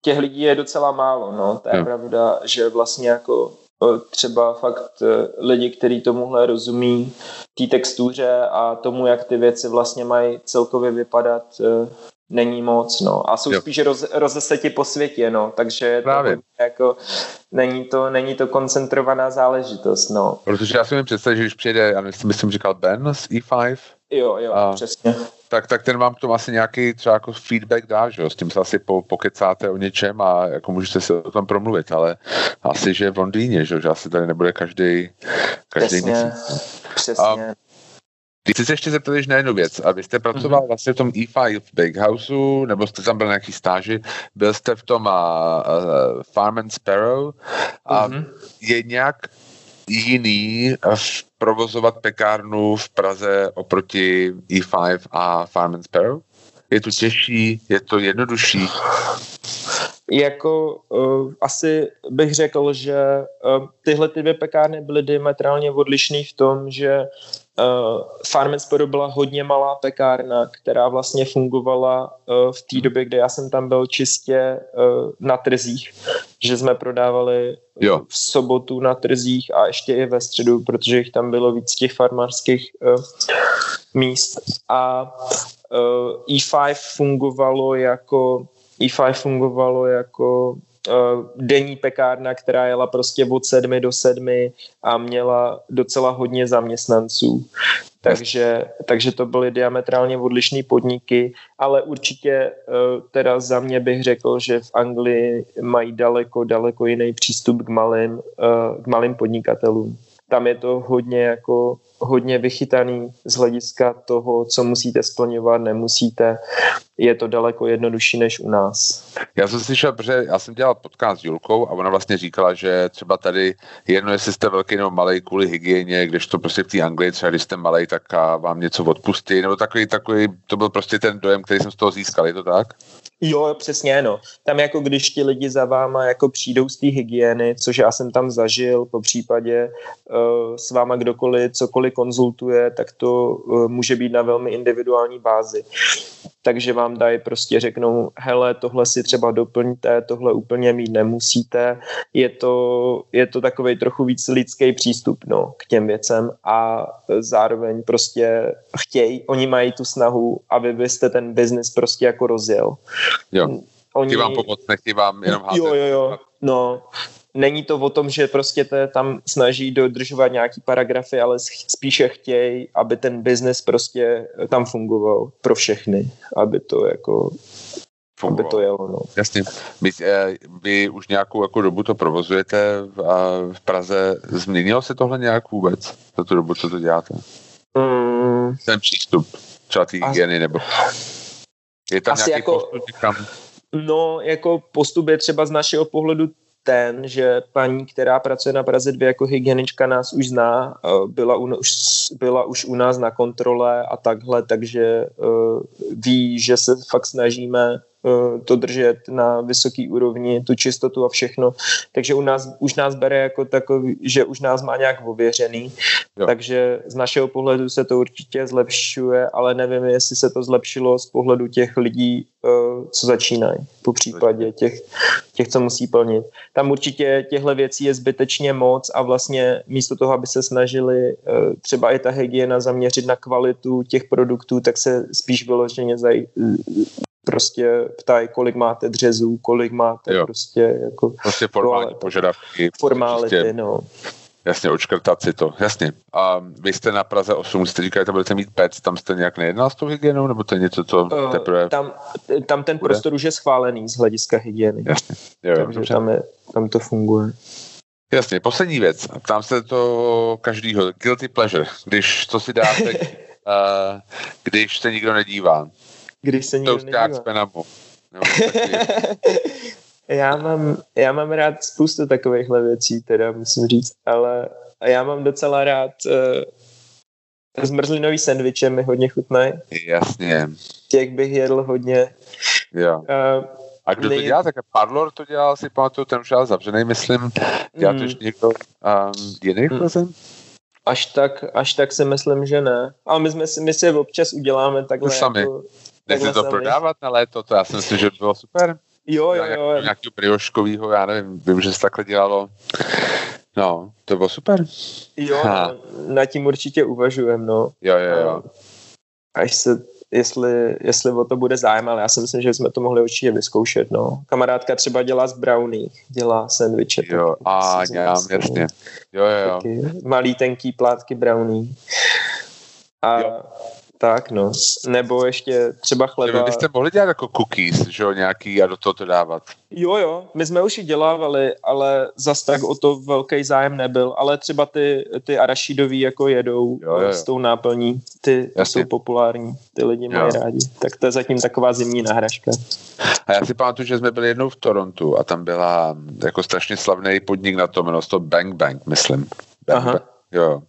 těch lidí je docela málo, no, to je no. pravda, že vlastně jako třeba fakt e, lidi, kteří tomuhle rozumí, té textuře a tomu, jak ty věci vlastně mají celkově vypadat, e, není moc, no. A jsou jo. spíš roz, rozeseti po světě, no. Takže je to jako, není to, není to koncentrovaná záležitost, no. Protože já si mi představit, že když přijde, já myslím, říkal Ben z E5, Jo, jo, a, přesně. Tak, tak ten vám k tomu asi nějaký třeba jako feedback dá, že jo? S tím se asi po, pokecáte o něčem a jako můžete se o tom promluvit, ale asi, že v Londýně, že, že asi tady nebude každý, každý Přesně, měsíc. Přesně. A, Chci se ještě zeptat na jednu věc. A vy jste pracoval mm-hmm. vlastně v tom E5 v Big Houseu, nebo jste tam byl na nějaký stáži, byl jste v tom uh, uh, Farm and Sparrow a mm-hmm. je nějak jiný provozovat pekárnu v Praze oproti E5 a Farm and Sparrow? Je to těžší, je to jednodušší? Jako uh, asi bych řekl, že uh, tyhle ty dvě pekárny byly diametrálně odlišné v tom, že Uh, Farmensporu byla hodně malá pekárna, která vlastně fungovala uh, v té době, kdy já jsem tam byl čistě uh, na trzích, že jsme prodávali jo. v sobotu na trzích a ještě i ve středu, protože jich tam bylo víc těch farmářských uh, míst. A uh, E5 fungovalo jako E5 fungovalo jako denní pekárna, která jela prostě od sedmi do sedmi a měla docela hodně zaměstnanců. Takže, takže to byly diametrálně odlišné podniky, ale určitě uh, teda za mě bych řekl, že v Anglii mají daleko, daleko jiný přístup k malým, uh, k malým podnikatelům. Tam je to hodně jako hodně vychytaný z hlediska toho, co musíte splňovat, nemusíte. Je to daleko jednodušší než u nás. Já jsem slyšel, protože já jsem dělal podcast s Julkou a ona vlastně říkala, že třeba tady jedno, jestli jste velký nebo malý kvůli hygieně, když to prostě v té Anglii, třeba když jste malý, tak vám něco odpustí, nebo takový, takový, to byl prostě ten dojem, který jsem z toho získal, je to tak? Jo, přesně, no. Tam jako když ti lidi za váma jako přijdou z té hygieny, což já jsem tam zažil, po případě uh, s váma kdokoliv cokoliv konzultuje, tak to uh, může být na velmi individuální bázi takže vám dají prostě řeknou, hele, tohle si třeba doplňte, tohle úplně mít nemusíte. Je to, je to takový trochu víc lidský přístup no, k těm věcem a zároveň prostě chtějí, oni mají tu snahu, aby byste ten biznis prostě jako rozjel. Jo. Oni... Chtějí vám pomoct, nechtějí vám jenom házet. Jo, jo, jo. No, není to o tom, že prostě te tam snaží dodržovat nějaký paragrafy, ale spíše chtějí, aby ten biznes prostě tam fungoval pro všechny, aby to jako Fungoval. aby to jelo. No. Jasně. Vy, eh, vy už nějakou jako dobu to provozujete v, v Praze. Změnilo se tohle nějak vůbec za tu dobu, co to děláte? Mm. Ten přístup, třeba ty hygieny, nebo je tam nějaký jako, postup, kam... No, jako postup je třeba z našeho pohledu ten, že paní, která pracuje na Praze 2 jako hygienička, nás už zná, byla, u, už, byla už u nás na kontrole a takhle, takže uh, ví, že se fakt snažíme to držet na vysoký úrovni, tu čistotu a všechno. Takže u nás, už nás bere jako takový, že už nás má nějak ověřený. Jo. Takže z našeho pohledu se to určitě zlepšuje, ale nevím, jestli se to zlepšilo z pohledu těch lidí, eh, co začínají, po případě těch, těch, co musí plnit. Tam určitě těchto věcí je zbytečně moc a vlastně místo toho, aby se snažili eh, třeba i ta hygiena zaměřit na kvalitu těch produktů, tak se spíš vyloženě prostě ptají, kolik máte dřezů, kolik máte jo. prostě jako prostě formální požadavky. Formálity, prostě. no. Jasně, očkrtat si to, jasně. A vy jste na Praze 8, jste říkali, že budete mít PEC, tam jste nějak nejednal s tou hygienou, nebo to je něco, co Uh, teprve... tam, tam ten bude? prostor už je schválený z hlediska hygieny. Jasně, jo, jo, Takže tam, je, tam to funguje. Jasně, poslední věc. Ptám se to každýho. Guilty pleasure. Když to si dáte, uh, když se nikdo nedívá. Když se nikdo. Penamu. Nebo takový. já, mám, já mám rád spoustu takovýchhle věcí, teda musím říct, ale já mám docela rád uh, zmrzlinový sendviče, mi hodně chutnají. Jasně, Těch bych jedl hodně. jo. Uh, A kdo to Nej- dělá? Tak Parlor to dělal, si pamatuju, ten už dělal zavřený, myslím. Dělá to Mm. ještě někdo um, jiný Mm. Až, tak, až tak si myslím, že ne. Ale my, jsme si, my si občas uděláme takhle. Už sami. Jako, Nechci to prodávat na léto, to já si myslím, že by bylo super. Jo, jo, jo. Nějakého brioškovýho, já nevím, vím, že se takhle dělalo. No, to bylo super. Jo, Ha. na tím určitě uvažujem, no. Jo, jo, jo. Až se, jestli, jestli o to bude zájem, ale já si myslím, že jsme to mohli určitě vyzkoušet, no. Kamarádka třeba dělá z brownie, dělá sendviče. Jo, a já, jasně. Jo, jo, jo. Taky malý tenký plátky brownie. A Jo. Tak, no. Nebo ještě třeba Vy chleba. byste mohli dělat jako cookies, že jo, nějaký a do toho to dávat. Jo, jo, my jsme už i dělávali, ale zas tak o to velký zájem nebyl. Ale třeba ty, ty arašidový jako jedou Jo, jo, jo. s tou náplní, ty Jasně. jsou populární, ty lidi Jo. mají rádi. Tak to je zatím taková zimní náhražka. A já si pamatuju, že jsme byli jednou v Torontu a tam byla jako strašně slavný podnik na tom, jmenovalo to Bang Bang, myslím. Bang Aha. Bang. Jo.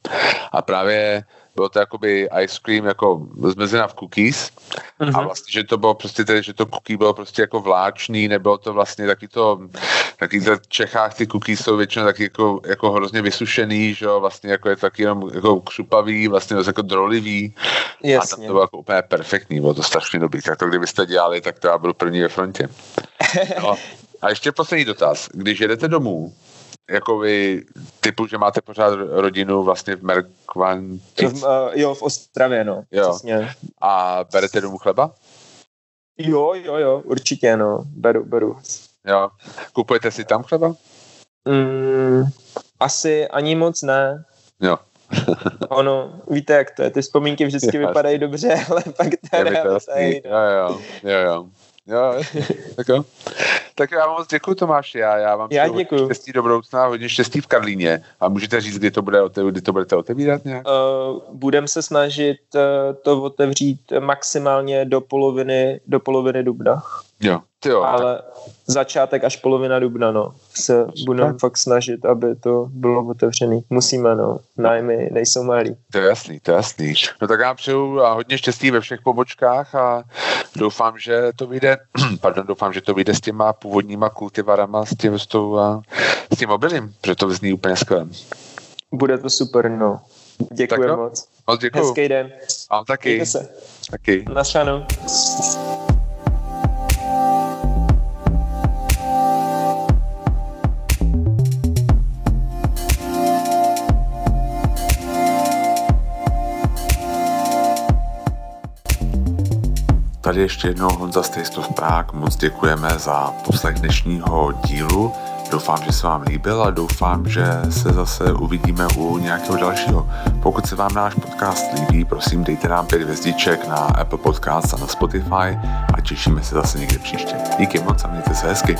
A právě bylo to jakoby ice cream jako zmrzlina v cookies Mhm. a vlastně, že to bylo prostě, tedy, že to cookie bylo prostě jako vláčný, nebylo to vlastně taky to, taky v Čechách ty cookies jsou většinou taky jako, jako hrozně vysušený, že jo, vlastně jako je to taky jenom jako křupavý, vlastně jako drolivý a tam Jasně. to bylo jako úplně perfektní, bylo to strašně dobrý, tak to kdybyste dělali, tak to já budu první ve frontě. No. A ještě poslední dotaz, když jedete domů, jako vy typu, že máte pořád rodinu vlastně v Merkvantic V, uh, jo, v Ostravě, no. Jo. Přesně. a berete domů chleba? Jo, jo, jo, určitě, no. Beru, beru. Jo. Kupujete si tam chleba? Mm, asi ani moc ne. Jo. Ono, víte, jak to je, ty vzpomínky vždycky Jasně. vypadají dobře, ale pak ta realita je jasný. jiná. Jo, jo, jo, jo. Jo, tak jo. Tak já vám moc děkuji, Tomáši. Já, já vám Já hodně děkuju. štěstí do budoucna, hodně štěstí v Karlíně. A můžete říct, kdy to, bude, kdy to budete otevírat nějak? Uh, budeme se snažit uh, to otevřít maximálně do poloviny, do poloviny dubna. Jo. Ty jo, tak Ale začátek až polovina dubna, no. Se budeme fakt snažit, aby to bylo otevřený. Musíme, no. Nájmy nejsou malý. To je jasný, to je jasný. No tak já přeju a hodně štěstí ve všech pobočkách a doufám, že to vyjde, pardon, doufám, že to vyjde s těma původníma kultivarama, s tím, s, tou, a, s tím obilím, protože to zní úplně skvěle. Bude to super, no. Děkuji Tak moc. Moc děkuju. Hezký den. Vám taky. Mějte se. Taky. Naschledanou. Tady ještě jednou Honza of Prague. Moc děkujeme za poslech dnešního dílu. Doufám, že se vám líbil a doufám, že se zase uvidíme u nějakého dalšího. Pokud se vám náš podcast líbí, prosím dejte nám pět hvězdiček na Apple Podcast a na Spotify a těšíme se zase někdy příště. Díky moc a mějte se hezky.